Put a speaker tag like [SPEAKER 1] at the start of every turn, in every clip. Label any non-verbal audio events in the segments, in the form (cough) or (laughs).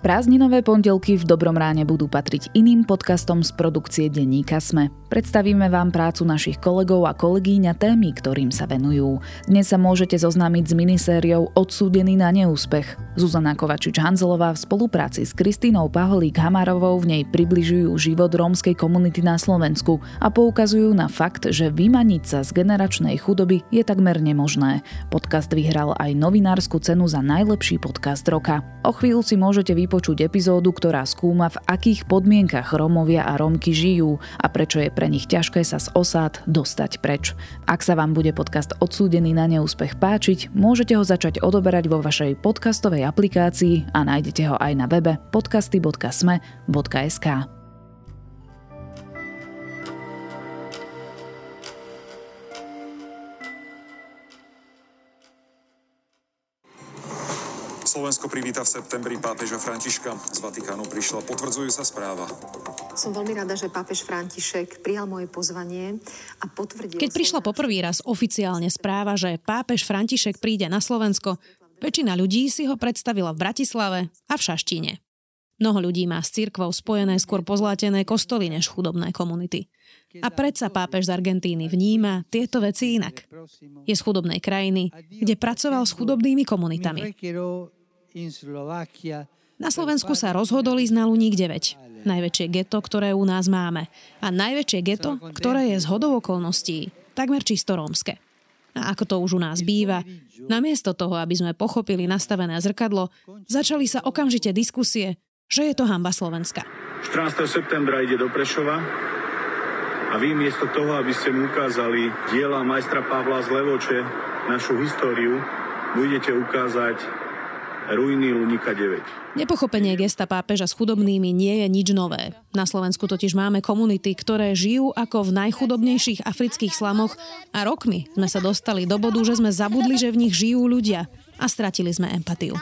[SPEAKER 1] Prázdninové pondelky v Dobrom ráne budú patriť iným podcastom z produkcie denníka Sme. Predstavíme vám prácu našich kolegov a kolegyň a témy, ktorým sa venujú. Dnes sa môžete zoznámiť s minisériou Odsúdený na neúspech. Zuzana Kovačič-Hanzelová v spolupráci s Kristínou Paholík Hamarovou v nej približujú život rómskej komunity na Slovensku a poukazujú na fakt, že vymaniť sa z generačnej chudoby je takmer nemožné. Podcast vyhral aj novinárskú cenu za najlepší podcast roka. O chvíľu si môžete vypočuť vypočuť epizódu, ktorá skúma, v akých podmienkach Rómovia a Rómky žijú a prečo je pre nich ťažké sa z osád dostať preč. Ak sa vám bude podcast odsúdený na neúspech páčiť, môžete ho začať odoberať vo vašej podcastovej aplikácii a nájdete ho aj na webe podcasty.sme.sk.
[SPEAKER 2] Slovensko privíta v septembri pápeža Františka. Z Vatikánu prišla potvrdzujúca správa.
[SPEAKER 3] Som veľmi rada, že pápež František prijal moje pozvanie a potvrdil...
[SPEAKER 4] Keď prišla poprvý raz oficiálne správa, že pápež František príde na Slovensko, väčšina ľudí si ho predstavila v Bratislave a v Šaštíne. Mnoho ľudí má s cirkvou spojené skôr pozlátené kostoly než chudobné komunity. A predsa pápež z Argentíny vníma tieto veci inak. Je z chudobnej krajiny, kde pracoval s chudobnými komunitami. Na Slovensku sa rozhodol ísť na Luník 9, najväčšie geto, ktoré u nás máme. A najväčšie geto, ktoré je z hodou okolností takmer čisto rómske. A ako to už u nás býva, namiesto toho, aby sme pochopili nastavené zrkadlo, začali sa okamžite diskusie, že je to hamba Slovenska.
[SPEAKER 5] 14. septembra ide do Prešova a vy miesto toho, aby ste mu ukázali diela majstra Pavla z Levoče, našu históriu, budete ukázať ruiny Lunika 9.
[SPEAKER 4] Nepochopenie gesta pápeža s chudobnými nie je nič nové. Na Slovensku totiž máme komunity, ktoré žijú ako v najchudobnejších afrických slamoch a rokmi sme sa dostali do bodu, že sme zabudli, že v nich žijú ľudia a stratili sme empatiu.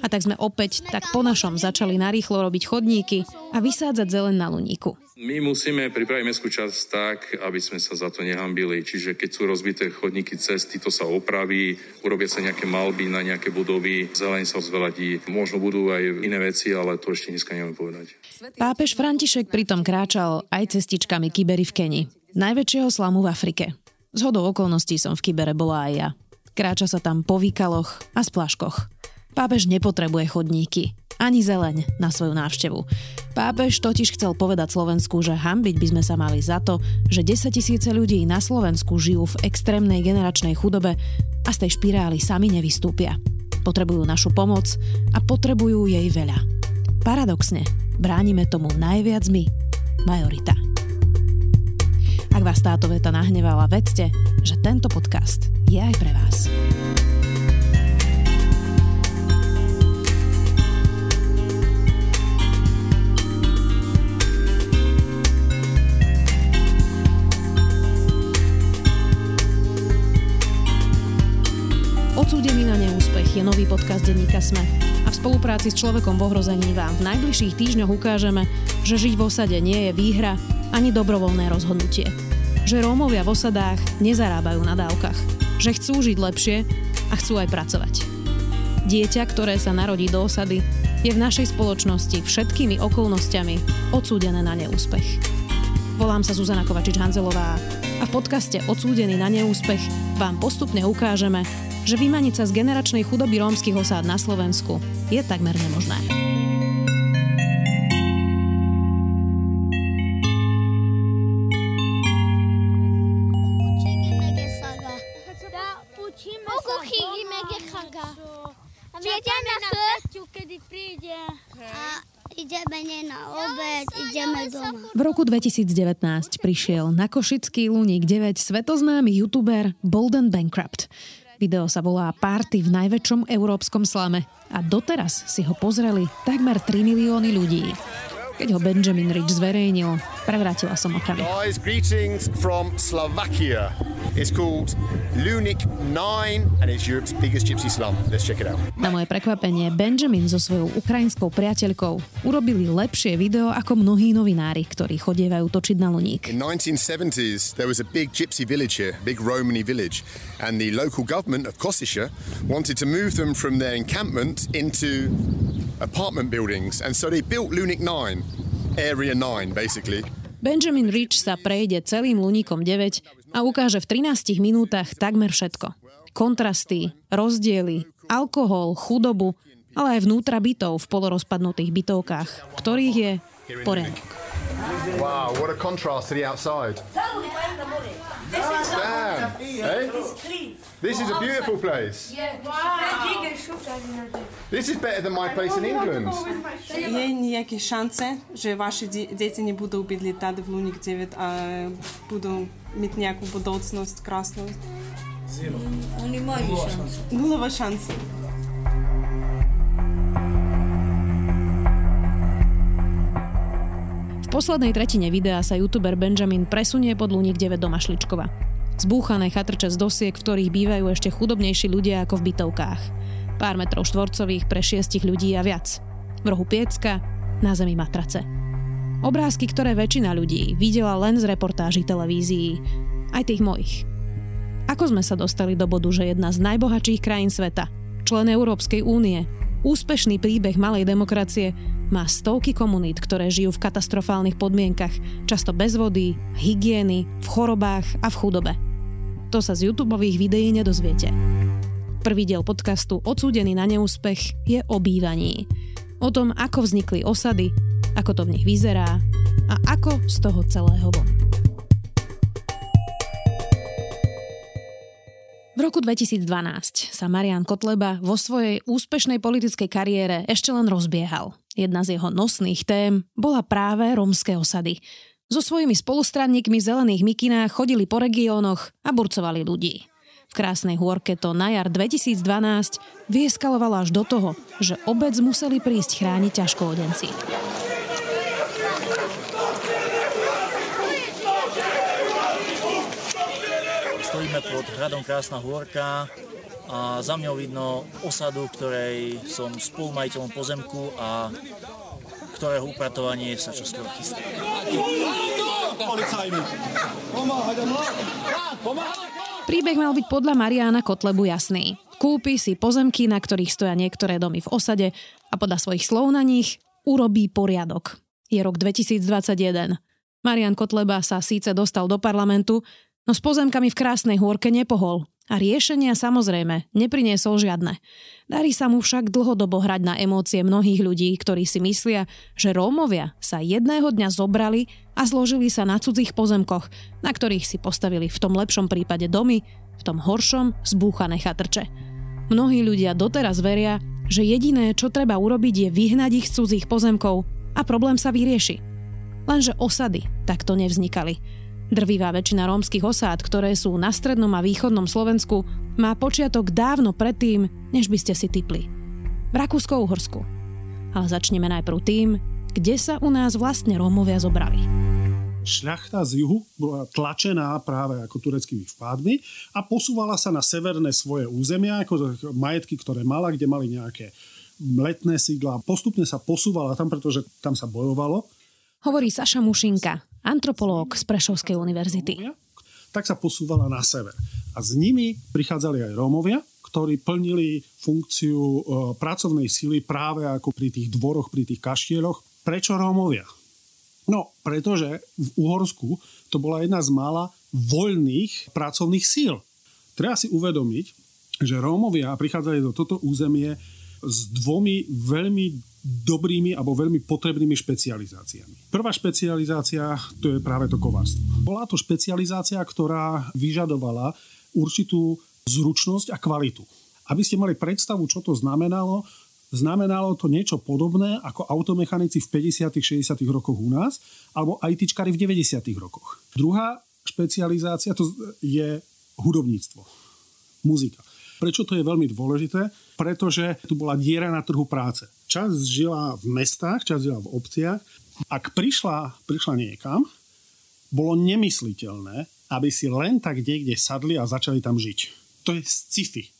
[SPEAKER 4] A tak sme opäť tak po našom začali narýchlo robiť chodníky a vysádzať zelen na luníku.
[SPEAKER 6] My musíme pripraviť mestskú časť tak, aby sme sa za to nehambili. Čiže keď sú rozbité chodníky cesty, to sa opraví, urobia sa nejaké malby na nejaké budovy, zeleň sa zveladí. Možno budú aj iné veci, ale to ešte dneska neviem povedať.
[SPEAKER 4] Pápež František pritom kráčal aj cestičkami Kibery v Keni, najväčšieho slamu v Afrike. Z hodou okolností som v Kibere bola aj ja. Kráča sa tam po výkaloch a splaškoch. Pápež nepotrebuje chodníky, ani zeleň na svoju návštevu. Pápež totiž chcel povedať Slovensku, že hambiť by sme sa mali za to, že 10 tisíce ľudí na Slovensku žijú v extrémnej generačnej chudobe a z tej špirály sami nevystúpia. Potrebujú našu pomoc a potrebujú jej veľa. Paradoxne, bránime tomu najviac my, majorita. Ak vás táto veta nahnevala, vedzte, že tento podcast je aj pre vás. Odsúdený na neúspech je nový podcast denníka Sme a v spolupráci s človekom v ohrození vám v najbližších týždňoch ukážeme, že žiť v osade nie je výhra ani dobrovoľné rozhodnutie. Že Rómovia v osadách nezarábajú na dávkach že chcú žiť lepšie a chcú aj pracovať. Dieťa, ktoré sa narodí do osady, je v našej spoločnosti všetkými okolnostiami odsúdené na neúspech. Volám sa Zuzana Kovačič-Hanzelová a v podcaste Odsúdený na neúspech vám postupne ukážeme, že vymaniť sa z generačnej chudoby rómskych osád na Slovensku je takmer nemožné. Roku 2019 prišiel na Košický Luník 9 svetoznámy youtuber Bolden Bankrupt. Video sa volá Party v najväčšom európskom slame a doteraz si ho pozreli takmer 3 milióny ľudí. Keď ho Benjamin Rich zverejnil, prevrátila som opravy.
[SPEAKER 7] Guys, greetings from Slovakia. It's called Lunik 9 and it's Europe's biggest gypsy slum. Let's check it out.
[SPEAKER 4] Na moje prekvapenie Benjamin so svojou ukrajinskou priateľkou urobili lepšie video ako mnohí novinári, ktorí chodievajú točiť na Luník.
[SPEAKER 7] In 1970s, there was a big gypsy village here, big Romany village, and the local government of Kosisha wanted to move them from their encampment into apartment buildings, and so they built Lunik 9, Area 9, basically.
[SPEAKER 4] Benjamin Rich sa prejde celým Luníkom 9 a ukáže v 13 minútach takmer všetko. Kontrasty, rozdiely, alkohol, chudobu, ale aj vnútra bytov v polorozpadnutých bytovkách, ktorých je poriadok.
[SPEAKER 7] Wow, what a contrast to the outside. Damn. Hey? This is a beautiful place. This is better than my place in England.
[SPEAKER 8] Je nejaké šance, že vaše deti nebudú byť lietať v Lunik 9 a budú mať nejakú budúcnosť krásnu? Zero. Nulová šanca. Nulová šanca.
[SPEAKER 4] V poslednej tretine videa sa youtuber Benjamin presunie pod Luník 9 do Mašličkova. Zbúchané chatrče z dosiek, v ktorých bývajú ešte chudobnejší ľudia ako v bytovkách. Pár metrov štvorcových pre šiestich ľudí a viac. V rohu piecka, na zemi matrace. Obrázky, ktoré väčšina ľudí videla len z reportáží televízií, aj tých mojich. Ako sme sa dostali do bodu, že jedna z najbohatších krajín sveta, člen Európskej únie, úspešný príbeh malej demokracie, má stovky komunít, ktoré žijú v katastrofálnych podmienkach, často bez vody, hygieny, v chorobách a v chudobe. To sa z YouTube videí nedozviete. Prvý diel podcastu Odsúdený na neúspech je o bývaní. O tom, ako vznikli osady, ako to v nich vyzerá a ako z toho celého von. V roku 2012 sa Marian Kotleba vo svojej úspešnej politickej kariére ešte len rozbiehal. Jedna z jeho nosných tém bola práve rómske osady. So svojimi spolustranníkmi zelených mikinách chodili po regiónoch a burcovali ľudí. V krásnej hôrke to na jar 2012 vyeskalovalo až do toho, že obec museli prísť chrániť ťažkoodenci.
[SPEAKER 9] Stojíme pod hradom Krásna hôrka a za mňou vidno osadu, ktorej som spolumajiteľom pozemku a ktorého upratovanie sa čoskoro chystá.
[SPEAKER 4] Príbeh mal byť podľa Mariána Kotlebu jasný. Kúpi si pozemky, na ktorých stoja niektoré domy v osade a podľa svojich slov na nich urobí poriadok. Je rok 2021. Marian Kotleba sa síce dostal do parlamentu, no s pozemkami v krásnej hôrke nepohol a riešenia samozrejme nepriniesol žiadne. Darí sa mu však dlhodobo hrať na emócie mnohých ľudí, ktorí si myslia, že Rómovia sa jedného dňa zobrali a zložili sa na cudzích pozemkoch, na ktorých si postavili v tom lepšom prípade domy, v tom horšom zbúchané chatrče. Mnohí ľudia doteraz veria, že jediné, čo treba urobiť, je vyhnať ich z cudzích pozemkov a problém sa vyrieši. Lenže osady takto nevznikali. Drvivá väčšina rómskych osád, ktoré sú na strednom a východnom Slovensku, má počiatok dávno predtým, než by ste si typli. V Rakúsko-Uhorsku. Ale začneme najprv tým, kde sa u nás vlastne Rómovia zobrali.
[SPEAKER 10] Šľachta z juhu bola tlačená práve ako tureckými vpádmi a posúvala sa na severné svoje územia, ako majetky, ktoré mala, kde mali nejaké letné sídla. Postupne sa posúvala tam, pretože tam sa bojovalo.
[SPEAKER 4] Hovorí Saša Mušinka, antropológ z Prešovskej univerzity.
[SPEAKER 10] Tak sa posúvala na sever. A s nimi prichádzali aj Rómovia, ktorí plnili funkciu e, pracovnej sily práve ako pri tých dvoroch, pri tých kaštieľoch. Prečo Rómovia? No, pretože v Uhorsku to bola jedna z mála voľných pracovných síl. Treba si uvedomiť, že Rómovia prichádzali do toto územie s dvomi veľmi dobrými alebo veľmi potrebnými špecializáciami. Prvá špecializácia to je práve to kovárstvo. Bola to špecializácia, ktorá vyžadovala určitú zručnosť a kvalitu. Aby ste mali predstavu, čo to znamenalo, znamenalo to niečo podobné ako automechanici v 50. 60. rokoch u nás alebo ITčkari v 90. rokoch. Druhá špecializácia to je hudobníctvo, muzika. Prečo to je veľmi dôležité? Pretože tu bola diera na trhu práce. Časť žila v mestách, časť žila v obciach. Ak prišla, prišla niekam, bolo nemysliteľné, aby si len tak niekde sadli a začali tam žiť. To je sci-fi.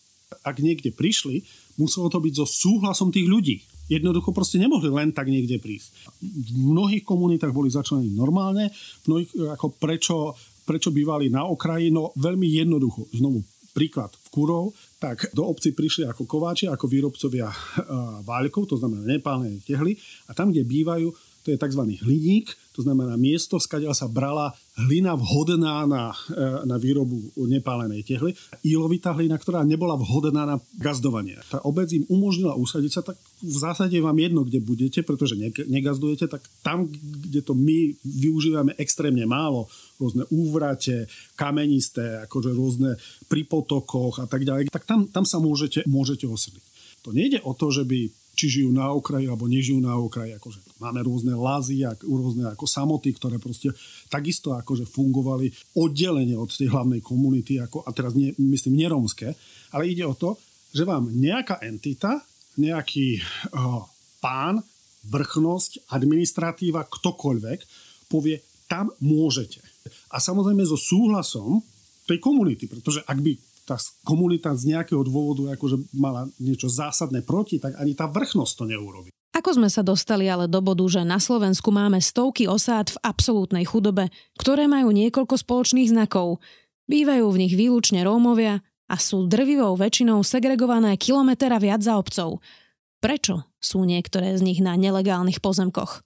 [SPEAKER 10] Ak niekde prišli, muselo to byť so súhlasom tých ľudí. Jednoducho proste nemohli len tak niekde prísť. V mnohých komunitách boli začlení normálne, mnohých, ako prečo, prečo bývali na okraji, no veľmi jednoducho. Znovu, príklad v Kurov, tak do obci prišli ako kováči, ako výrobcovia váľkov, to znamená nepálne tehly a tam, kde bývajú, to je tzv. hliník, to znamená miesto, skadiaľ sa brala hlina vhodná na, e, na výrobu nepálenej tehly. Ilovitá hlina, ktorá nebola vhodná na gazdovanie. Tá obec im umožnila usadiť sa, tak v zásade vám jedno, kde budete, pretože negazdujete, tak tam, kde to my využívame extrémne málo, rôzne úvrate, kamenisté, akože rôzne pri potokoch a tak ďalej, tak tam, tam sa môžete, môžete osiliť. To nejde o to, že by či žijú na okraji alebo nežijú na okraji. Akože máme rôzne lazy, rôzne ako samoty, ktoré proste takisto akože fungovali oddelenie od tej hlavnej komunity, ako, a teraz nie, myslím neromské, ale ide o to, že vám nejaká entita, nejaký uh, pán, vrchnosť, administratíva, ktokoľvek povie, tam môžete. A samozrejme so súhlasom tej komunity, pretože ak by tá komunita z nejakého dôvodu akože mala niečo zásadné proti, tak ani tá vrchnosť to neurobi.
[SPEAKER 4] Ako sme sa dostali ale do bodu, že na Slovensku máme stovky osád v absolútnej chudobe, ktoré majú niekoľko spoločných znakov. Bývajú v nich výlučne Rómovia a sú drvivou väčšinou segregované kilometr a viac za obcov. Prečo sú niektoré z nich na nelegálnych pozemkoch?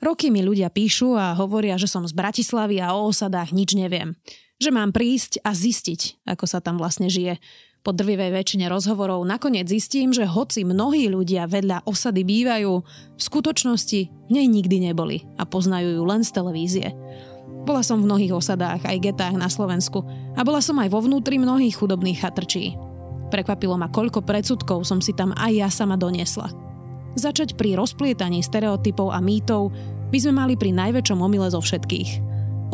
[SPEAKER 4] Roky mi ľudia píšu a hovoria, že som z Bratislavy a o osadách nič neviem že mám prísť a zistiť, ako sa tam vlastne žije. Po drvivej väčšine rozhovorov nakoniec zistím, že hoci mnohí ľudia vedľa osady bývajú, v skutočnosti v nej nikdy neboli a poznajú ju len z televízie. Bola som v mnohých osadách, aj getách na Slovensku a bola som aj vo vnútri mnohých chudobných chatrčí. Prekvapilo ma, koľko predsudkov som si tam aj ja sama doniesla. Začať pri rozplietaní stereotypov a mýtov by sme mali pri najväčšom omyle zo všetkých –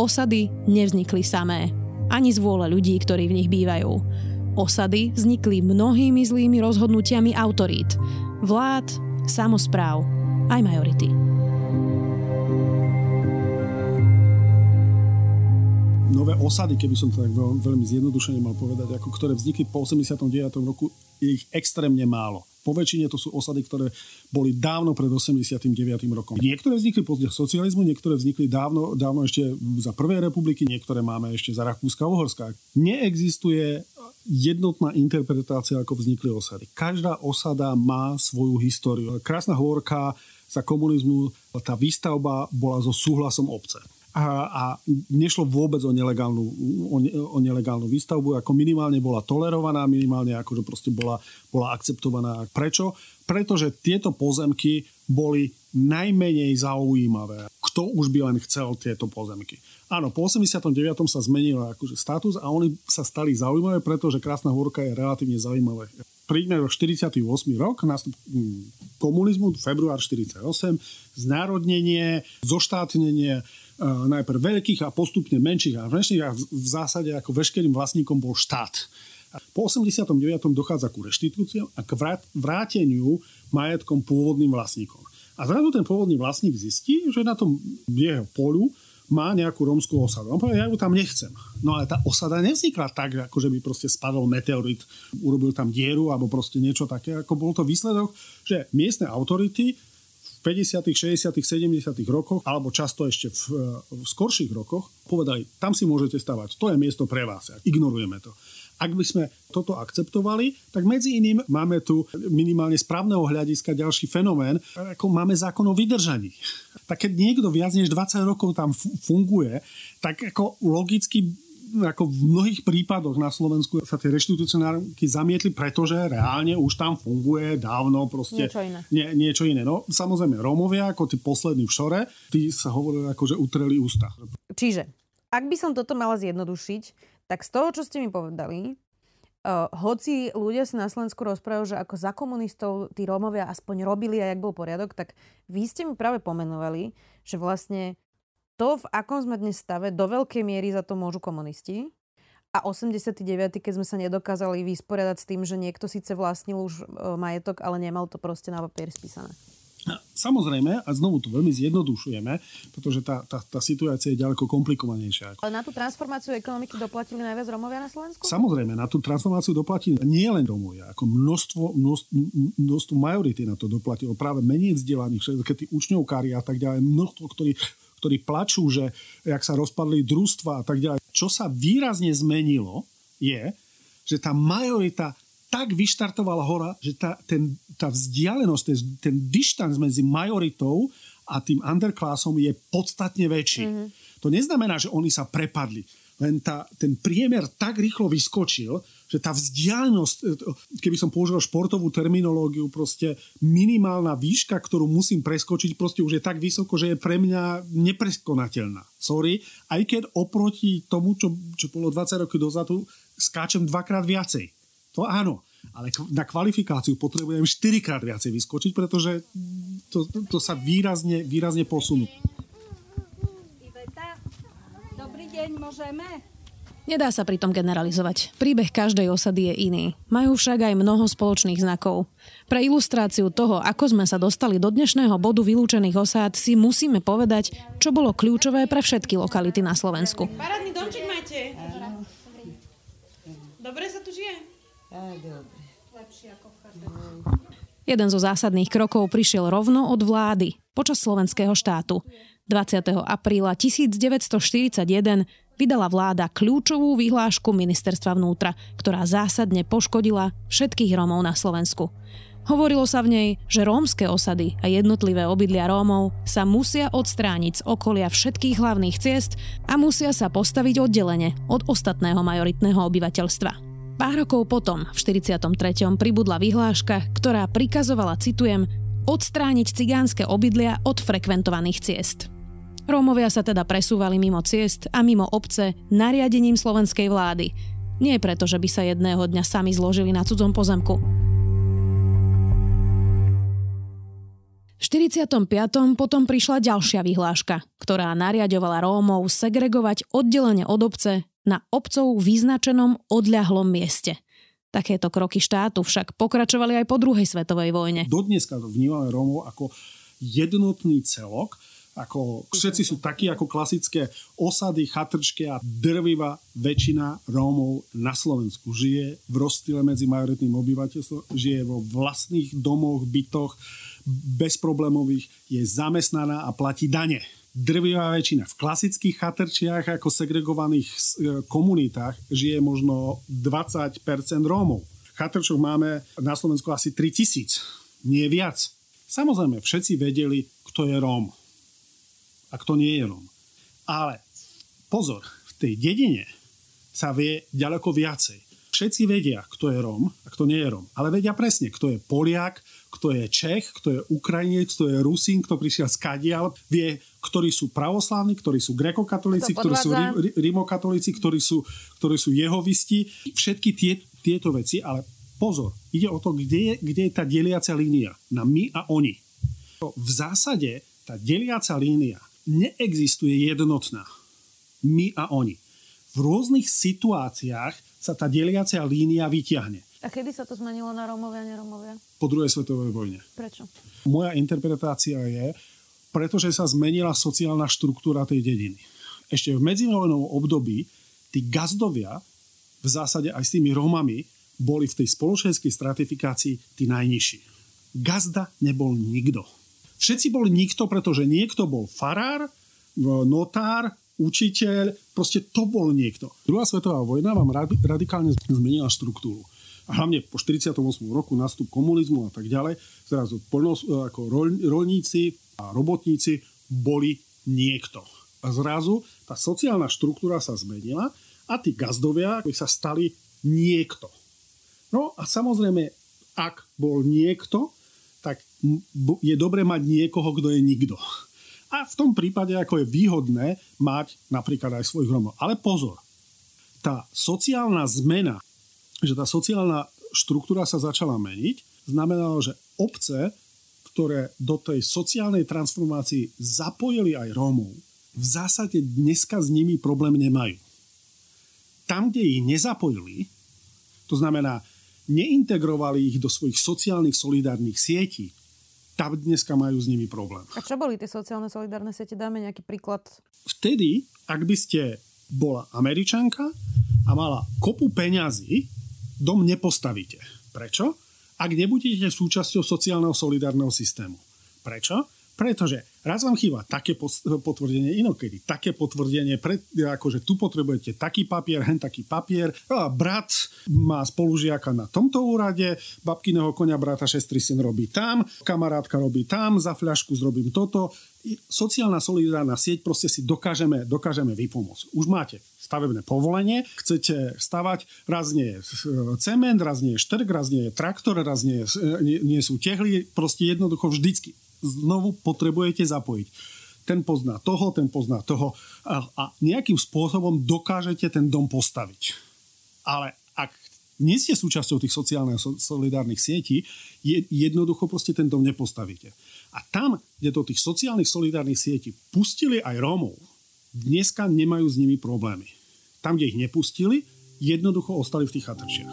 [SPEAKER 4] Osady nevznikli samé, ani z vôle ľudí, ktorí v nich bývajú. Osady vznikli mnohými zlými rozhodnutiami autorít, vlád, samozpráv, aj majority.
[SPEAKER 10] Nové osady, keby som to tak veľmi zjednodušene mal povedať, ako ktoré vznikli po 89. roku, je ich extrémne málo. Po väčšine to sú osady, ktoré boli dávno pred 89. rokom. Niektoré vznikli pozde socializmu, niektoré vznikli dávno, dávno ešte za Prvej republiky, niektoré máme ešte za Rakúska a Uhorska. Neexistuje jednotná interpretácia, ako vznikli osady. Každá osada má svoju históriu. Krásna Hôrka za komunizmu, tá výstavba bola so súhlasom obce a, a nešlo vôbec o nelegálnu, o, o nelegálnu výstavbu, ako minimálne bola tolerovaná, minimálne akože proste bola, bola akceptovaná. Prečo? Pretože tieto pozemky boli najmenej zaujímavé. Kto už by len chcel tieto pozemky? Áno, po 89. sa zmenil akože status a oni sa stali zaujímavé, pretože Krásna hôrka je relatívne zaujímavé. Príďme rok 48. rok, nástup hm, komunizmu, február 48, znárodnenie, zoštátnenie, najprv veľkých a postupne menších a menších a v zásade ako veškerým vlastníkom bol štát. Po 89. dochádza ku reštitúciám a k vráteniu majetkom pôvodným vlastníkom. A zrazu ten pôvodný vlastník zistí, že na tom jeho polu má nejakú rómskú osadu. On povie, ja ju tam nechcem. No ale tá osada nevznikla tak, ako že by proste spadol meteorit, urobil tam dieru alebo proste niečo také. Ako bol to výsledok, že miestne autority 50., 60., 70. rokoch, alebo často ešte v, v skorších rokoch, povedali, tam si môžete stavať, to je miesto pre vás, ignorujeme to. Ak by sme toto akceptovali, tak medzi iným máme tu minimálne správneho hľadiska ďalší fenomén, ako máme zákon o vydržaní. Tak keď niekto viac než 20 rokov tam funguje, tak ako logicky ako v mnohých prípadoch na Slovensku sa tie reštitucionárky zamietli, pretože reálne už tam funguje dávno proste
[SPEAKER 4] niečo iné.
[SPEAKER 10] Nie, niečo iné. No samozrejme Rómovia, ako tí poslední v Šore, tí sa hovorili ako, že utreli ústa.
[SPEAKER 11] Čiže, ak by som toto mala zjednodušiť, tak z toho, čo ste mi povedali, Uh, hoci ľudia sa na Slovensku rozprávajú, že ako za komunistov tí Rómovia aspoň robili a jak bol poriadok, tak vy ste mi práve pomenovali, že vlastne to, v akom sme dnes stave, do veľkej miery za to môžu komunisti. A 89. keď sme sa nedokázali vysporiadať s tým, že niekto síce vlastnil už e, majetok, ale nemal to proste na papier spísané.
[SPEAKER 10] Samozrejme, a znovu to veľmi zjednodušujeme, pretože tá, tá, tá situácia je ďaleko komplikovanejšia.
[SPEAKER 11] Ale na tú transformáciu ekonomiky doplatili najviac Romovia na Slovensku?
[SPEAKER 10] Samozrejme, na tú transformáciu doplatili nie len Romovia, ako množstvo, množstvo, množstvo majority na to doplatilo, práve menej vzdelaných, keď tí učňovkári a tak ďalej, množstvo, ktorí ktorí plačú, že jak sa rozpadli družstva a tak ďalej. Čo sa výrazne zmenilo je, že tá majorita tak vyštartovala hora, že tá, ten, tá vzdialenosť, ten, ten dištanc medzi majoritou a tým underclassom je podstatne väčší. Mm-hmm. To neznamená, že oni sa prepadli. Len tá, ten priemer tak rýchlo vyskočil, že tá vzdialenosť, e, keby som použil športovú terminológiu, proste minimálna výška, ktorú musím preskočiť, proste už je tak vysoko, že je pre mňa nepreskonateľná. Sorry, aj keď oproti tomu, čo, čo bolo 20 roky dozadu, skáčem dvakrát viacej. To áno, ale na kvalifikáciu potrebujem 4 krát viacej vyskočiť, pretože to, to, sa výrazne, výrazne posunú.
[SPEAKER 4] deň môžeme? Nedá sa pritom generalizovať. Príbeh každej osady je iný. Majú však aj mnoho spoločných znakov. Pre ilustráciu toho, ako sme sa dostali do dnešného bodu vylúčených osád, si musíme povedať, čo bolo kľúčové pre všetky lokality na Slovensku.
[SPEAKER 8] Parádny domček máte. Dobre sa tu žije?
[SPEAKER 4] Jeden zo zásadných krokov prišiel rovno od vlády počas slovenského štátu. 20. apríla 1941 vydala vláda kľúčovú vyhlášku ministerstva vnútra, ktorá zásadne poškodila všetkých Rómov na Slovensku. Hovorilo sa v nej, že rómske osady a jednotlivé obydlia Rómov sa musia odstrániť z okolia všetkých hlavných ciest a musia sa postaviť oddelenie od ostatného majoritného obyvateľstva. Pár rokov potom, v 43. pribudla vyhláška, ktorá prikazovala, citujem, odstrániť cigánske obydlia od frekventovaných ciest. Rómovia sa teda presúvali mimo ciest a mimo obce nariadením slovenskej vlády. Nie preto, že by sa jedného dňa sami zložili na cudzom pozemku. V 45. potom prišla ďalšia vyhláška, ktorá nariadovala Rómov segregovať oddelenie od obce na obcov vyznačenom odľahlom mieste. Takéto kroky štátu však pokračovali aj po druhej svetovej vojne.
[SPEAKER 10] Dodneska vnímame Rómov ako jednotný celok, ako všetci sú takí ako klasické osady, chatrčky a drvivá väčšina Rómov na Slovensku žije v rozstýle medzi majoritným obyvateľstvom, žije vo vlastných domoch, bytoch, bezproblémových, je zamestnaná a platí dane. Drvivá väčšina v klasických chatrčiach ako segregovaných e, komunitách žije možno 20% Rómov. Chatrčov máme na Slovensku asi 3000, nie viac. Samozrejme, všetci vedeli, kto je Róm ak to nie je Róm. Ale pozor, v tej dedine sa vie ďaleko viacej. Všetci vedia, kto je Róm a kto nie je Róm. Ale vedia presne, kto je Poliak, kto je Čech, kto je Ukrajinec, kto je Rusín, kto prišiel z Kadial. Vie, ktorí sú pravoslávni, ktorí sú grekokatolíci, ktorí sú rimokatolíci, ktorí sú, ktorí sú jehovisti. Všetky tie, tieto veci, ale pozor, ide o to, kde je, kde je tá deliaca línia na my a oni. V zásade tá deliaca línia neexistuje jednotná. My a oni. V rôznych situáciách sa tá deliacia línia vyťahne.
[SPEAKER 11] A kedy sa to zmenilo na Rómovia a nerómovia?
[SPEAKER 10] Po druhej svetovej vojne.
[SPEAKER 11] Prečo?
[SPEAKER 10] Moja interpretácia je, pretože sa zmenila sociálna štruktúra tej dediny. Ešte v medzivojnovom období tí gazdovia v zásade aj s tými Rómami boli v tej spoločenskej stratifikácii tí najnižší. Gazda nebol nikto Všetci boli nikto, pretože niekto bol farár, notár, učiteľ, proste to bol niekto. Druhá svetová vojna vám radikálne zmenila štruktúru. A hlavne po 48. roku nastup komunizmu a tak ďalej, zrazu ako rolníci a robotníci boli niekto. A zrazu tá sociálna štruktúra sa zmenila a tí gazdovia sa stali niekto. No a samozrejme, ak bol niekto, tak je dobre mať niekoho, kto je nikto. A v tom prípade ako je výhodné mať napríklad aj svojich Romov. Ale pozor, tá sociálna zmena, že tá sociálna štruktúra sa začala meniť, znamenalo, že obce, ktoré do tej sociálnej transformácii zapojili aj Rómov, v zásade dneska s nimi problém nemajú. Tam, kde ich nezapojili, to znamená, neintegrovali ich do svojich sociálnych solidárnych sietí, tam dneska majú s nimi problém.
[SPEAKER 11] A čo boli tie sociálne solidárne siete? Dáme nejaký príklad.
[SPEAKER 10] Vtedy, ak by ste bola Američanka a mala kopu peňazí, dom nepostavíte. Prečo? Ak nebudete súčasťou sociálneho solidárneho systému. Prečo? Pretože raz vám chýba také potvrdenie inokedy, také potvrdenie, pre, akože tu potrebujete taký papier, hen taký papier. A brat má spolužiaka na tomto úrade, babkyného konia brata šestri syn robí tam, kamarátka robí tam, za fľašku zrobím toto. Sociálna solidárna sieť proste si dokážeme, dokážeme vypomôcť. Už máte stavebné povolenie, chcete stavať, raz nie je cement, raz nie je štrk, raz nie je traktor, raz nie, je, nie, nie sú tehly, proste jednoducho vždycky znovu potrebujete zapojiť. Ten pozná toho, ten pozná toho a, nejakým spôsobom dokážete ten dom postaviť. Ale ak nie ste súčasťou tých sociálnych solidárnych sietí, je, jednoducho proste ten dom nepostavíte. A tam, kde do tých sociálnych solidárnych sietí pustili aj Rómov, dneska nemajú s nimi problémy. Tam, kde ich nepustili, jednoducho ostali v tých chatrčiach.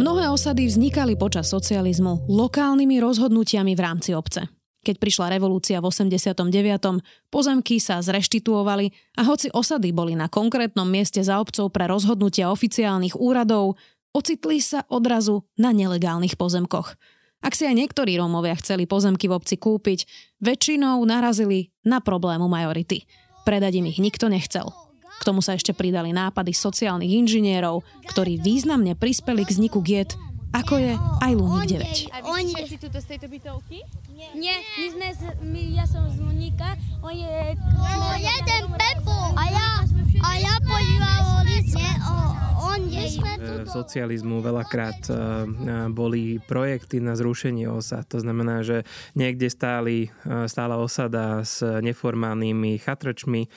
[SPEAKER 4] Mnohé osady vznikali počas socializmu lokálnymi rozhodnutiami v rámci obce. Keď prišla revolúcia v 89. pozemky sa zreštituovali a hoci osady boli na konkrétnom mieste za obcov pre rozhodnutia oficiálnych úradov, ocitli sa odrazu na nelegálnych pozemkoch. Ak si aj niektorí Rómovia chceli pozemky v obci kúpiť, väčšinou narazili na problému majority. Predať im ich nikto nechcel. K tomu sa ešte pridali nápady sociálnych inžinierov, ktorí významne prispeli k vzniku giet, ako je aj Luník 9.
[SPEAKER 12] On je... si tuto z tejto bytovky? Nie, my sme, z, my, ja som z Luníka, on je... No, jeden Pepo! A ja, a ja počívam ulice, on je...
[SPEAKER 13] V socializmu veľakrát e, e, boli projekty na zrušenie osad. To znamená, že niekde stáli, e, stála osada s neformálnymi chatrčmi,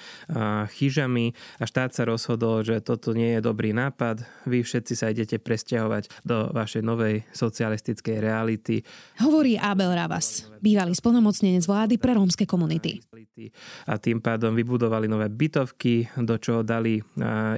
[SPEAKER 13] chyžami a štát sa rozhodol, že toto nie je dobrý nápad. Vy všetci sa idete presťahovať do vašej novej socialistickej reality.
[SPEAKER 4] Hovorí Abel Ravas, bývalý splnomocnenec vlády pre rómske komunity.
[SPEAKER 13] A tým pádom vybudovali nové bytovky, do čoho dali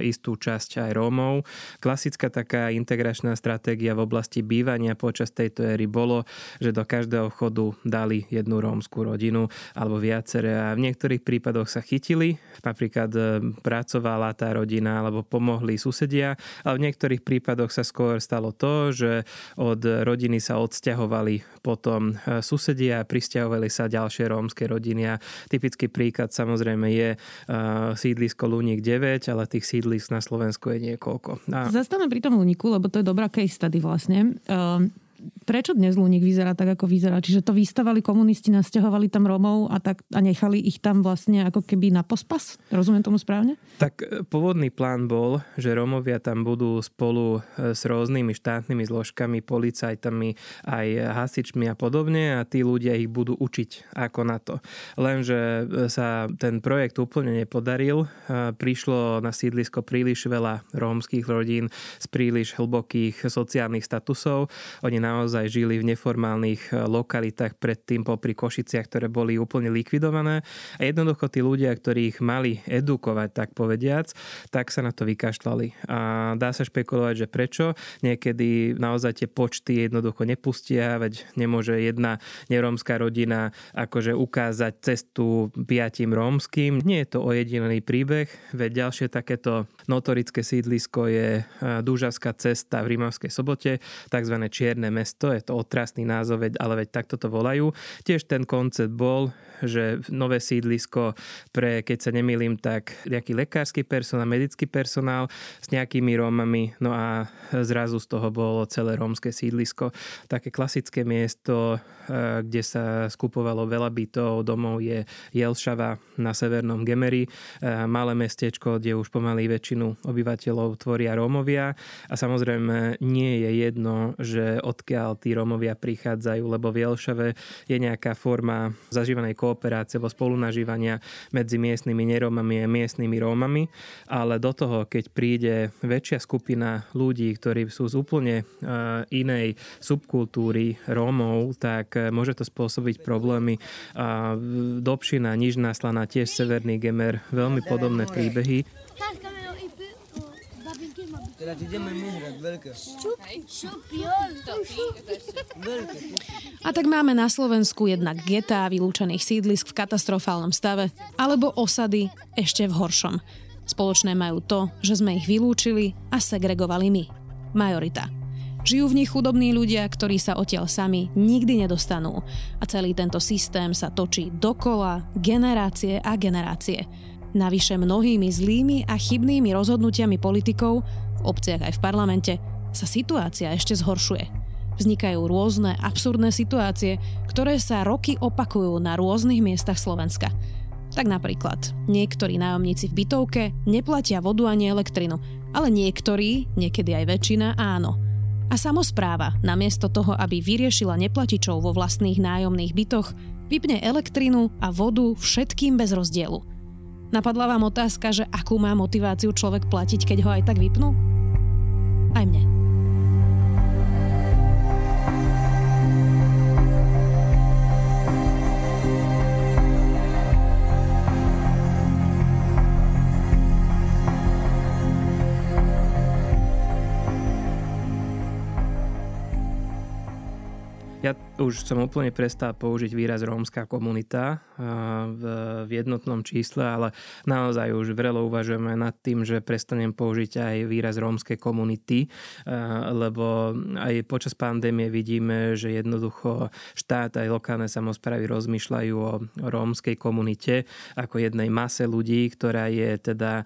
[SPEAKER 13] istú časť aj Rómov. Klasická taká integračná stratégia v oblasti bývania počas tejto éry bolo, že do každého vchodu dali jednu rómskú rodinu alebo viaceré a v niektorých prípadoch sa chytili, napríklad e, pracovala tá rodina alebo pomohli susedia, ale v niektorých prípadoch sa skôr stalo to, že od rodiny sa odsťahovali potom e, susedia a pristahovali sa ďalšie rómske rodiny a typický príklad samozrejme je e, sídlisko Luník 9, ale tých sídlisk na Slovensku je niekoľko.
[SPEAKER 11] A... Zastavme pri tom Luníku, lebo to je dobrá case study vlastne. Uh prečo dnes Luník vyzerá tak, ako vyzerá? Čiže to vystavali komunisti, nasťahovali tam Romov a, tak, a nechali ich tam vlastne ako keby na pospas? Rozumiem tomu správne?
[SPEAKER 13] Tak e, pôvodný plán bol, že Romovia tam budú spolu e, s rôznymi štátnymi zložkami, policajtami, aj hasičmi a podobne a tí ľudia ich budú učiť ako na to. Lenže e, sa ten projekt úplne nepodaril. Prišlo na sídlisko príliš veľa rómskych rodín z príliš hlbokých sociálnych statusov. Oni naozaj žili v neformálnych eh, lokalitách predtým popri Košiciach, ktoré boli úplne likvidované. A jednoducho tí ľudia, ktorí ich mali edukovať, tak povediac, tak sa na to vykašľali. A dá sa špekulovať, že prečo. Niekedy naozaj tie počty jednoducho nepustia, veď nemôže jedna nerómska rodina akože ukázať cestu piatim rómskym. Nie je to ojedinený príbeh, veď ďalšie takéto notorické sídlisko je eh, Dúžavská cesta v Rímavskej sobote, tzv. Čierne mesto, je to otrasný názov, ale veď takto to volajú. Tiež ten koncept bol, že nové sídlisko pre, keď sa nemýlim, tak nejaký lekársky personál, medický personál s nejakými Rómami, no a zrazu z toho bolo celé rómske sídlisko. Také klasické miesto, e, kde sa skupovalo veľa bytov, domov je Jelšava na severnom Gemeri, e, malé mestečko, kde už pomaly väčšinu obyvateľov tvoria Rómovia a samozrejme nie je jedno, že odkiaľ tí Rómovia prichádzajú, lebo v Jelšave je nejaká forma zažívanej kooperácie alebo spolunažívania medzi miestnymi nerómami a miestnymi Rómami, ale do toho, keď príde väčšia skupina ľudí, ktorí sú z úplne e, inej subkultúry Rómov, tak e, môže to spôsobiť problémy. Dobšina, Nižná slana, tiež Severný Gemer, veľmi podobné príbehy.
[SPEAKER 4] A tak máme na Slovensku jednak getá vylúčených sídlisk v katastrofálnom stave, alebo osady ešte v horšom. Spoločné majú to, že sme ich vylúčili a segregovali my. Majorita. Žijú v nich chudobní ľudia, ktorí sa odtiaľ sami nikdy nedostanú. A celý tento systém sa točí dokola generácie a generácie. Navyše mnohými zlými a chybnými rozhodnutiami politikov, obciach aj v parlamente, sa situácia ešte zhoršuje vznikajú rôzne absurdné situácie, ktoré sa roky opakujú na rôznych miestach Slovenska. Tak napríklad, niektorí nájomníci v bytovke neplatia vodu ani elektrinu, ale niektorí, niekedy aj väčšina, áno. A samozpráva, namiesto toho, aby vyriešila neplatičov vo vlastných nájomných bytoch, vypne elektrinu a vodu všetkým bez rozdielu. Napadla vám otázka, že akú má motiváciu človek platiť, keď ho aj tak vypnú? Aj mne.
[SPEAKER 13] Už som úplne prestal použiť výraz rómska komunita v, jednotnom čísle, ale naozaj už vrelo uvažujeme nad tým, že prestanem použiť aj výraz rómske komunity, lebo aj počas pandémie vidíme, že jednoducho štát aj lokálne samozprávy rozmýšľajú o rómskej komunite ako jednej mase ľudí, ktorá je teda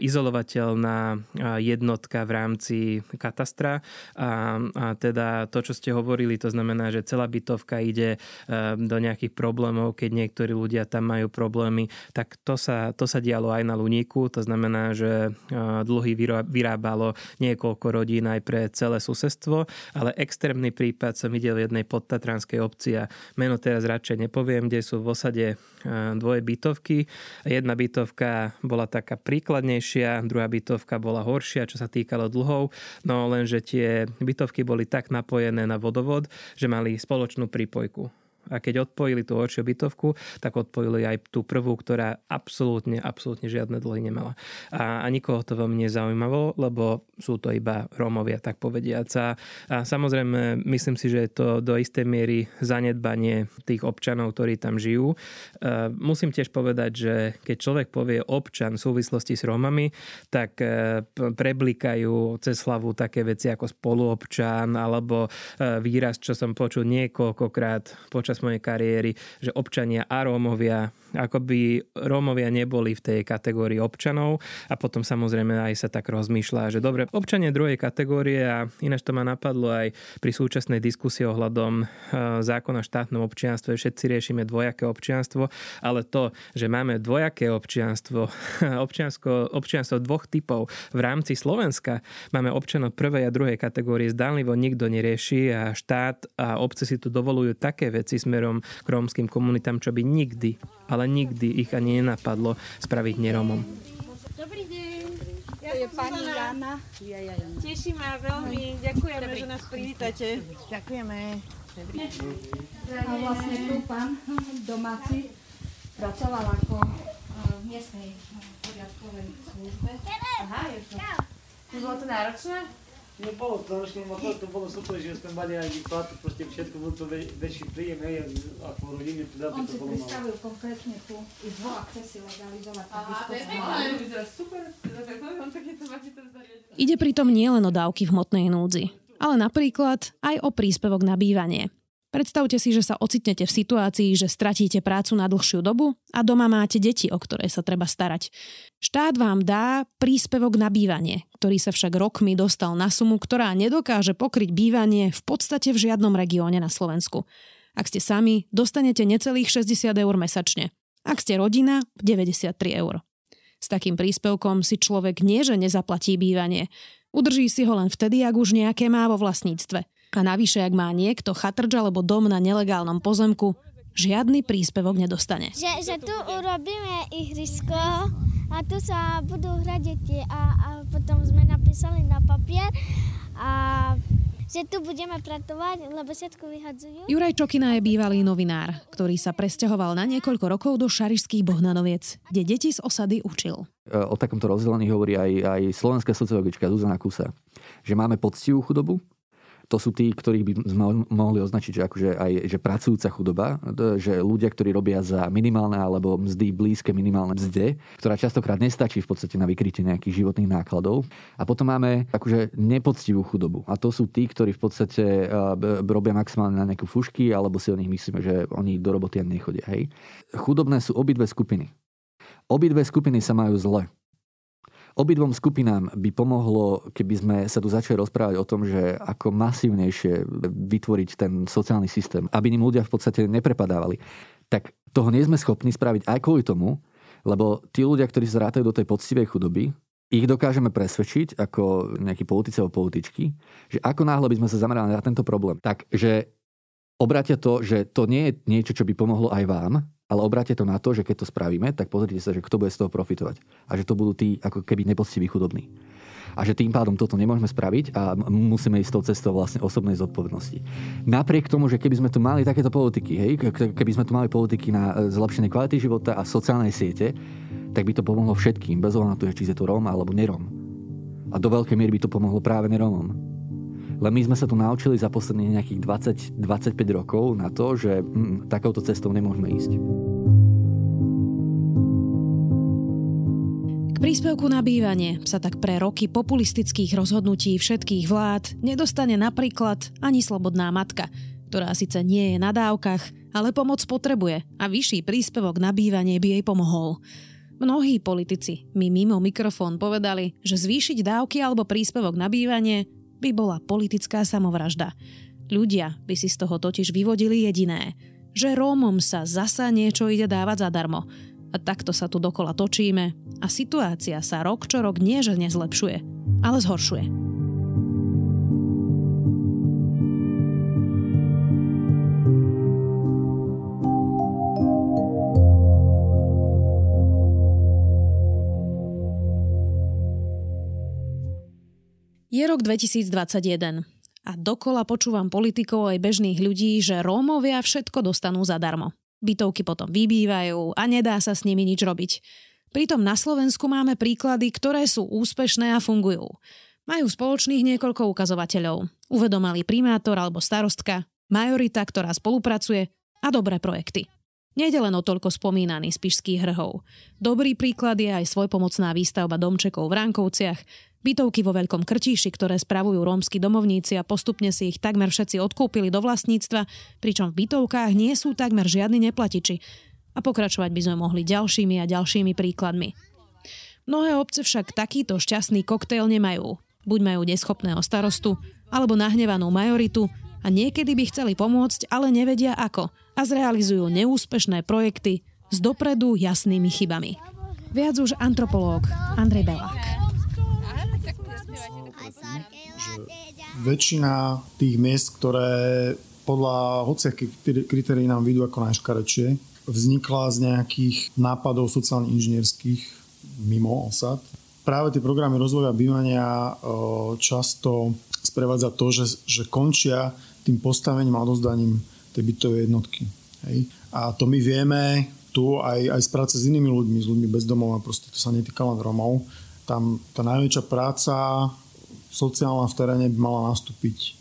[SPEAKER 13] izolovateľná jednotka v rámci katastra. A, teda to, čo ste hovorili, to znamená, že celá bytovka ide eh, do nejakých problémov, keď niektorí ľudia tam majú problémy, tak to sa, to sa dialo aj na Luníku. To znamená, že eh, dlhy vyrábalo niekoľko rodín aj pre celé susedstvo, ale extrémny prípad som videl v jednej podtatranskej obci a meno teraz radšej nepoviem, kde sú v osade eh, dvoje bytovky. Jedna bytovka bola taká príkladnejšia, druhá bytovka bola horšia, čo sa týkalo dlhov, no lenže tie bytovky boli tak napojené na vodovod, že mali spoločnú prípojku a keď odpojili tú horšiu bytovku, tak odpojili aj tú prvú, ktorá absolútne, absolútne žiadne dlhy nemala. A, a nikoho to veľmi nezaujímalo, lebo sú to iba Rómovia, tak povediac. A, a samozrejme, myslím si, že je to do istej miery zanedbanie tých občanov, ktorí tam žijú. E, musím tiež povedať, že keď človek povie občan v súvislosti s Rómami, tak e, preblikajú cez hlavu také veci ako spoluobčan alebo e, výraz, čo som počul niekoľkokrát počas mojej kariéry, že občania a Rómovia, ako by Rómovia neboli v tej kategórii občanov. A potom samozrejme aj sa tak rozmýšľa, že dobre, občania druhej kategórie a ináč to ma napadlo aj pri súčasnej diskusii ohľadom e, zákona štátnom občianstve, všetci riešime dvojaké občianstvo, ale to, že máme dvojaké občianstvo, (laughs) občianstvo, občianstvo dvoch typov v rámci Slovenska, máme občanov prvej a druhej kategórie, zdánlivo nikto nerieši a štát a obce si tu dovolujú také veci smerom k rómskym komunitám, čo by nikdy, ale nikdy ich ani nenapadlo spraviť neromom.
[SPEAKER 8] Dobrý deň. Ja je pani Jana. Ja, ja, ja. Teší ma veľmi. Ďakujeme, Dobrý. že nás privítate.
[SPEAKER 11] Ďakujeme. Dobrý.
[SPEAKER 14] A vlastne tu pán domáci pracoval ako v miestnej poriadkovej službe. Aha, je to. Bolo to náročné?
[SPEAKER 15] No bolo to náročné, no to, to bolo super, že sme mali aj výplatu, proste všetko bolo to väč, väčší príjem, hej, ako rodine, teda
[SPEAKER 14] On to si predstavil konkrétne tu izbu a chce si legalizovať
[SPEAKER 8] super,
[SPEAKER 4] Ide pritom nielen o dávky v hmotnej núdzi, ale napríklad aj o príspevok na bývanie. Predstavte si, že sa ocitnete v situácii, že stratíte prácu na dlhšiu dobu a doma máte deti, o ktoré sa treba starať. Štát vám dá príspevok na bývanie, ktorý sa však rokmi dostal na sumu, ktorá nedokáže pokryť bývanie v podstate v žiadnom regióne na Slovensku. Ak ste sami, dostanete necelých 60 eur mesačne. Ak ste rodina, 93 eur. S takým príspevkom si človek nie, nezaplatí bývanie. Udrží si ho len vtedy, ak už nejaké má vo vlastníctve – a navyše, ak má niekto chatrč alebo dom na nelegálnom pozemku, žiadny príspevok nedostane.
[SPEAKER 12] Že, že tu urobíme ihrisko a tu sa budú hrať deti a, a potom sme napísali na papier a že tu budeme pracovať, lebo všetko vyhadzujú.
[SPEAKER 4] Juraj Čokina je bývalý novinár, ktorý sa presťahoval na niekoľko rokov do Šarišských Bohnanoviec, kde deti z osady učil.
[SPEAKER 16] O takomto rozdelení hovorí aj, aj slovenská sociologička Zuzana Kusa, že máme poctivú chudobu, To sú tí, ktorých by sme mohli označiť, že, akože aj že pracujúca chudoba, že ľudia, ktorí robia za minimálne alebo mzdy blízke minimálne mzde, ktorá častokrát nestačí v podstate na vykrytie nejakých životných nákladov. A potom máme akože nepoctivú chudobu. A to sú tí, ktorí v podstate robia maximálne na nejakú fušky, alebo si o nich myslíme, že oni do roboty ani nechodia. Hej. Chudobné sú obidve skupiny. Obidve skupiny sa majú zle. Obidvom skupinám by pomohlo, keby sme sa tu začali rozprávať o tom, že ako masívnejšie vytvoriť ten sociálny systém, aby ním ľudia v podstate neprepadávali. Tak toho nie sme schopní spraviť aj kvôli tomu, lebo tí ľudia, ktorí sa zrátajú do tej poctivej chudoby, ich dokážeme presvedčiť ako nejakí politici alebo političky, že ako náhle by sme sa zamerali na tento problém, takže obratia to, že to nie je niečo, čo by pomohlo aj vám, ale obráte to na to, že keď to spravíme, tak pozrite sa, že kto bude z toho profitovať. A že to budú tí ako keby nepoctiví chudobní. A že tým pádom toto nemôžeme spraviť a musíme ísť tou cestou vlastne osobnej zodpovednosti. Napriek tomu, že keby sme tu mali takéto politiky, hej, keby sme tu mali politiky na e, zlepšenie kvality života a sociálnej siete, tak by to pomohlo všetkým, bez ohľadu na to, či je to Róm alebo nerom. A do veľkej miery by to pomohlo práve nerómom. Len my sme sa tu naučili za posledných nejakých 20-25 rokov na to, že hm, takouto cestou nemôžeme ísť.
[SPEAKER 4] K príspevku na bývanie sa tak pre roky populistických rozhodnutí všetkých vlád nedostane napríklad ani slobodná matka, ktorá síce nie je na dávkach, ale pomoc potrebuje a vyšší príspevok na bývanie by jej pomohol. Mnohí politici mi mimo mikrofón povedali, že zvýšiť dávky alebo príspevok na bývanie by bola politická samovražda. Ľudia by si z toho totiž vyvodili jediné, že Rómom sa zasa niečo ide dávať zadarmo. A takto sa tu dokola točíme a situácia sa rok čo rok nie že nezlepšuje, ale zhoršuje. Je rok 2021 a dokola počúvam politikov aj bežných ľudí, že Rómovia všetko dostanú zadarmo. Bytovky potom vybývajú a nedá sa s nimi nič robiť. Pritom na Slovensku máme príklady, ktoré sú úspešné a fungujú. Majú spoločných niekoľko ukazovateľov. Uvedomali primátor alebo starostka, majorita, ktorá spolupracuje a dobré projekty. Nejde len o toľko spomínaný spišský hrhov. Dobrý príklad je aj svojpomocná výstavba domčekov v Ránkovciach, Bytovky vo Veľkom Krtíši, ktoré spravujú rómsky domovníci a postupne si ich takmer všetci odkúpili do vlastníctva, pričom v bytovkách nie sú takmer žiadni neplatiči. A pokračovať by sme mohli ďalšími a ďalšími príkladmi. Mnohé obce však takýto šťastný koktejl nemajú. Buď majú neschopného starostu, alebo nahnevanú majoritu a niekedy by chceli pomôcť, ale nevedia ako a zrealizujú neúspešné projekty s dopredu jasnými chybami. Viac už antropológ Andrej Belák
[SPEAKER 17] že väčšina tých miest, ktoré podľa hociakých kritérií nám vidú ako najškarečie, vznikla z nejakých nápadov sociálne inžinierských mimo osad. Práve tie programy rozvoja bývania často sprevádza to, že, že končia tým postavením a odozdaním tej bytovej jednotky. Hej. A to my vieme tu aj, aj z práce s inými ľuďmi, s ľuďmi bez domov a proste to sa netýka len Romov. Tam tá najväčšia práca sociálna v teréne by mala nastúpiť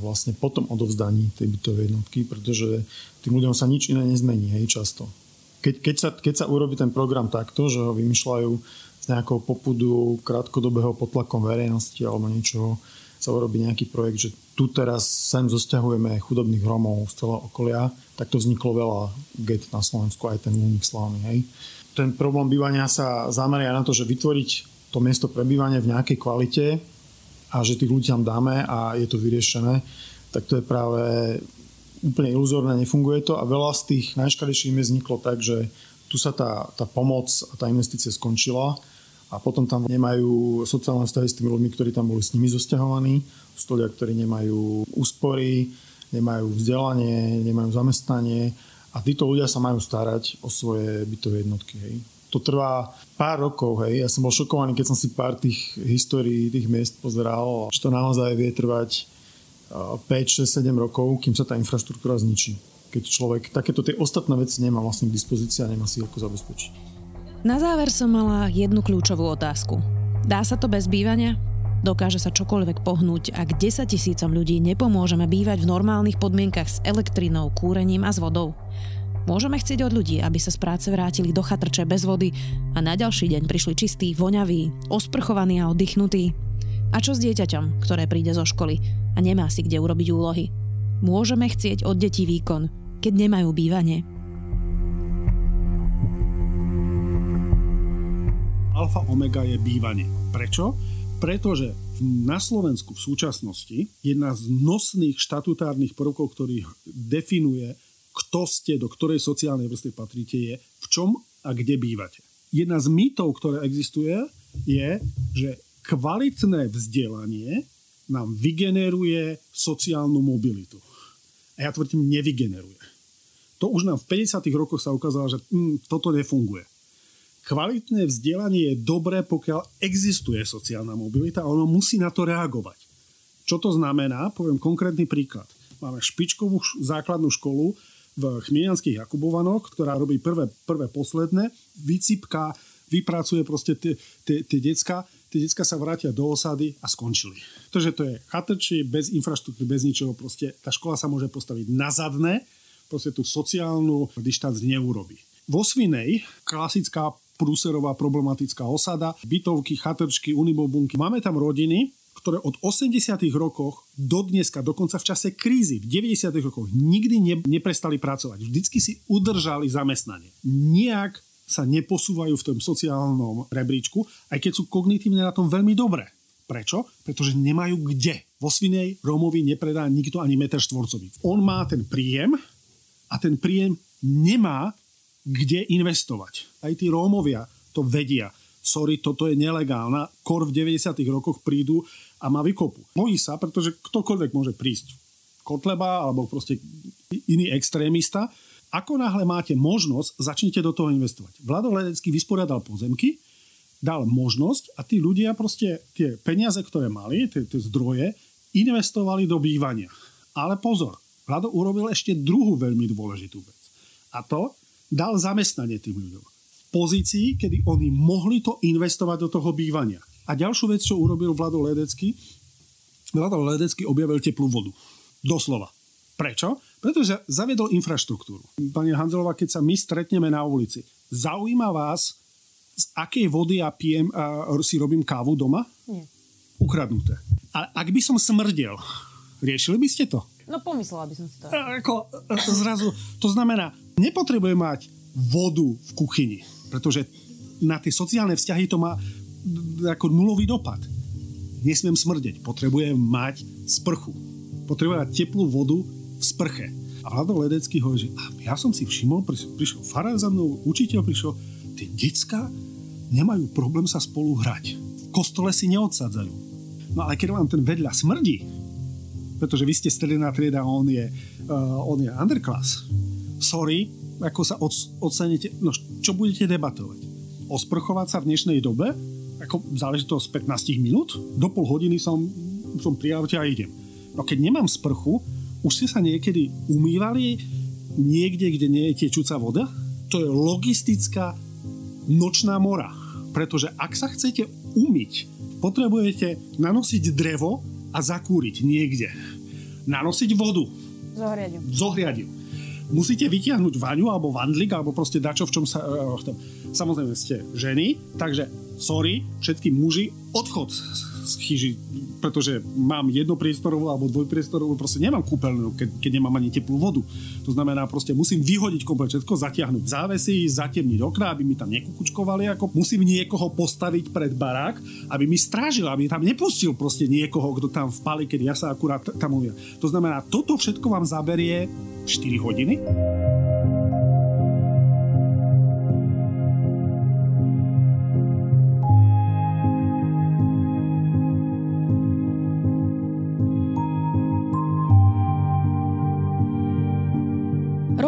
[SPEAKER 17] vlastne po tom odovzdaní tej bytovej jednotky, pretože tým ľuďom sa nič iné nezmení, hej, často. Keď, keď, sa, keď sa urobí ten program takto, že ho vymýšľajú z nejakého popudu krátkodobého potlakom verejnosti alebo niečoho, sa urobí nejaký projekt, že tu teraz sem zosťahujeme chudobných Romov z celého okolia, tak to vzniklo veľa get na Slovensku, aj ten únik slávny. Hej. Ten problém bývania sa zameria na to, že vytvoriť to miesto prebývania v nejakej kvalite, a že tých ľudí tam dáme a je to vyriešené, tak to je práve úplne iluzórne, nefunguje to a veľa z tých najškadejších miest vzniklo tak, že tu sa tá, tá pomoc a tá investícia skončila a potom tam nemajú sociálne vzťahy s tými ľuďmi, ktorí tam boli s nimi zosťahovaní. Sú ľudia, ktorí nemajú úspory, nemajú vzdelanie, nemajú zamestnanie a títo ľudia sa majú starať o svoje bytové jednotky. Hej to trvá pár rokov, hej. Ja som bol šokovaný, keď som si pár tých histórií tých miest pozeral, že to naozaj vie trvať 5, 6, 7 rokov, kým sa tá infraštruktúra zničí. Keď človek takéto tie ostatné veci nemá vlastne k dispozícii a nemá si ako zabezpečiť.
[SPEAKER 4] Na záver som mala jednu kľúčovú otázku. Dá sa to bez bývania? Dokáže sa čokoľvek pohnúť, ak 10 tisícom ľudí nepomôžeme bývať v normálnych podmienkach s elektrinou, kúrením a s vodou. Môžeme chcieť od ľudí, aby sa z práce vrátili do chatrče bez vody a na ďalší deň prišli čistí, voňaví, osprchovaní a oddychnutí. A čo s dieťaťom, ktoré príde zo školy a nemá si kde urobiť úlohy? Môžeme chcieť od detí výkon, keď nemajú bývanie.
[SPEAKER 10] Alfa omega je bývanie. Prečo? Pretože na Slovensku v súčasnosti jedna z nosných štatutárnych prvkov, ktorý definuje, kto ste, do ktorej sociálnej vrstvy patríte, je v čom a kde bývate. Jedna z mýtov, ktoré existuje, je, že kvalitné vzdelanie nám vygeneruje sociálnu mobilitu. A ja tvrdím, nevygeneruje. To už nám v 50. rokoch sa ukázalo, že hm, toto nefunguje kvalitné vzdelanie je dobré, pokiaľ existuje sociálna mobilita a ono musí na to reagovať. Čo to znamená? Poviem konkrétny príklad. Máme špičkovú základnú školu v Chmienianských Jakubovanoch, ktorá robí prvé, prvé posledné, vycipka, vypracuje proste tie decka, tie decka sa vrátia do osady a skončili. Takže to je chatrči, bez infraštruktúry, bez ničoho, proste tá škola sa môže postaviť na zadné, proste tú sociálnu dištanc neurobi. Vo Svinej, klasická prúserová problematická osada, bytovky, chatrčky, unibobunky. Máme tam rodiny, ktoré od 80. rokoch do dneska, dokonca v čase krízy, v 90. rokoch, nikdy ne, neprestali pracovať. Vždycky si udržali zamestnanie. Nijak sa neposúvajú v tom sociálnom rebríčku, aj keď sú kognitívne na tom veľmi dobré. Prečo? Pretože nemajú kde. Vo Svinej Rómovi nepredá nikto ani meter štvorcový. On má ten príjem a ten príjem nemá kde investovať. Aj tí Rómovia to vedia. Sorry, toto je nelegálna. Kor v 90. rokoch prídu a ma vykopu. Bojí sa, pretože ktokoľvek môže prísť. Kotleba alebo proste iný extrémista. Ako náhle máte možnosť, začnite do toho investovať. Vlado Ledecký vysporiadal pozemky, dal možnosť a tí ľudia proste tie peniaze, ktoré mali, tie, tie zdroje, investovali do bývania. Ale pozor, Vlado urobil ešte druhú veľmi dôležitú vec. A to, dal zamestnanie tým ľuďom. Pozícii, kedy oni mohli to investovať do toho bývania. A ďalšiu vec, čo urobil Vlado Ledecký, Vlado Ledecký objavil teplú vodu. Doslova. Prečo? Pretože zaviedol infraštruktúru. Pani Hanzelová, keď sa my stretneme na ulici, zaujíma vás, z akej vody ja pijem a si robím kávu doma?
[SPEAKER 11] Nie.
[SPEAKER 10] Ukradnuté. A ak by som smrdel, riešili by ste to?
[SPEAKER 11] No pomyslela by som si to.
[SPEAKER 10] A, ako, zrazu, to znamená, nepotrebuje mať vodu v kuchyni, pretože na tie sociálne vzťahy to má ako nulový dopad. Nesmiem smrdeť, potrebujem mať sprchu. Potrebujem teplú vodu v sprche. A Vlado Ledecký hovorí, že ja som si všimol, prišiel farár za mnou, učiteľ prišiel, tie decka nemajú problém sa spolu hrať. V kostole si neodsadzajú. No ale keď vám ten vedľa smrdí, pretože vy ste stredná trieda a on je, uh, on je underclass, sorry, ako sa od, odsanete, no čo budete debatovať? Osprchovať sa v dnešnej dobe? Ako záleží to z 15 minút? Do pol hodiny som, som pri aute a idem. No keď nemám sprchu, už ste sa niekedy umývali niekde, kde nie je tiečúca voda? To je logistická nočná mora. Pretože ak sa chcete umyť, potrebujete nanosiť drevo a zakúriť niekde. Nanosiť vodu.
[SPEAKER 11] Zohriať ju.
[SPEAKER 10] Zohriať ju musíte vytiahnuť vaňu alebo vandlik alebo proste dačo, v čom sa... Uh, samozrejme ste ženy, takže sorry, všetky muži, odchod chyži, pretože mám jednopriestorovú alebo dvojpriestorovú, proste nemám kúpeľnú, keď, keď nemám ani teplú vodu. To znamená, proste musím vyhodiť komplet všetko, zatiahnuť závesy, zatemniť okná, aby mi tam nekukučkovali, ako musím niekoho postaviť pred barák, aby mi strážil, aby tam nepustil proste niekoho, kto tam vpali, keď ja sa akurát tam uviem. To znamená, toto všetko vám zaberie 4 hodiny.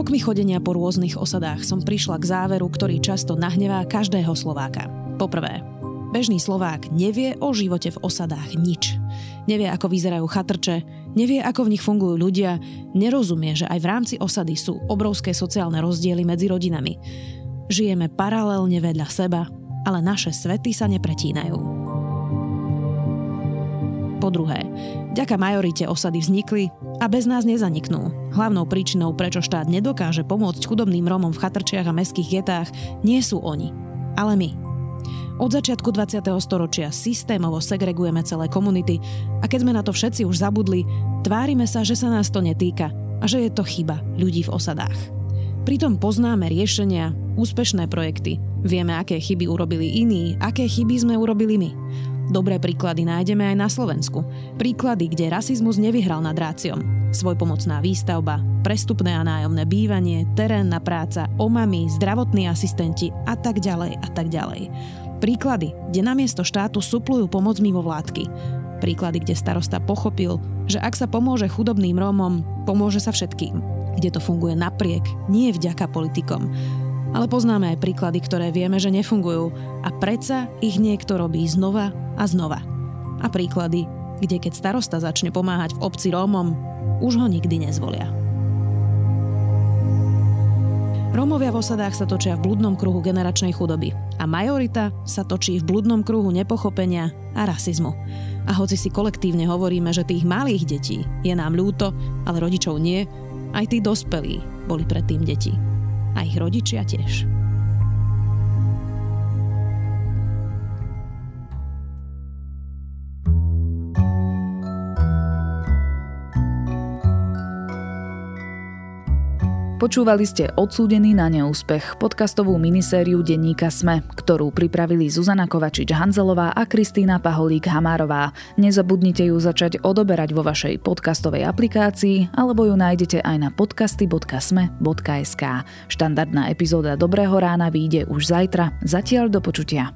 [SPEAKER 4] Rokmi chodenia po rôznych osadách som prišla k záveru, ktorý často nahnevá každého Slováka. Poprvé, bežný Slovák nevie o živote v osadách nič. Nevie, ako vyzerajú chatrče, nevie, ako v nich fungujú ľudia, nerozumie, že aj v rámci osady sú obrovské sociálne rozdiely medzi rodinami. Žijeme paralelne vedľa seba, ale naše svety sa nepretínajú. Po druhé, ďaka majorite osady vznikli a bez nás nezaniknú. Hlavnou príčinou, prečo štát nedokáže pomôcť chudobným Rómom v chatrčiach a mestských getách, nie sú oni, ale my. Od začiatku 20. storočia systémovo segregujeme celé komunity a keď sme na to všetci už zabudli, tvárime sa, že sa nás to netýka a že je to chyba ľudí v osadách. Pritom poznáme riešenia, úspešné projekty, vieme, aké chyby urobili iní, aké chyby sme urobili my. Dobré príklady nájdeme aj na Slovensku. Príklady, kde rasizmus nevyhral nad ráciom. Svojpomocná výstavba, prestupné a nájomné bývanie, terénna práca, omamy, zdravotní asistenti a tak ďalej a tak ďalej. Príklady, kde namiesto štátu suplujú pomoc mimo vládky. Príklady, kde starosta pochopil, že ak sa pomôže chudobným Rómom, pomôže sa všetkým. Kde to funguje napriek, nie vďaka politikom ale poznáme aj príklady, ktoré vieme, že nefungujú a predsa ich niekto robí znova a znova. A príklady, kde keď starosta začne pomáhať v obci Rómom, už ho nikdy nezvolia. Rómovia v osadách sa točia v blúdnom kruhu generačnej chudoby a majorita sa točí v blúdnom kruhu nepochopenia a rasizmu. A hoci si kolektívne hovoríme, že tých malých detí je nám ľúto, ale rodičov nie, aj tí dospelí boli predtým deti a ich rodičia tiež.
[SPEAKER 1] Počúvali ste Odsúdený na neúspech, podcastovú minisériu denníka Sme, ktorú pripravili Zuzana Kovačič-Hanzelová a Kristýna Paholík-Hamárová. Nezabudnite ju začať odoberať vo vašej podcastovej aplikácii alebo ju nájdete aj na podcasty.sme.sk. Štandardná epizóda Dobrého rána vyjde už zajtra. Zatiaľ do počutia.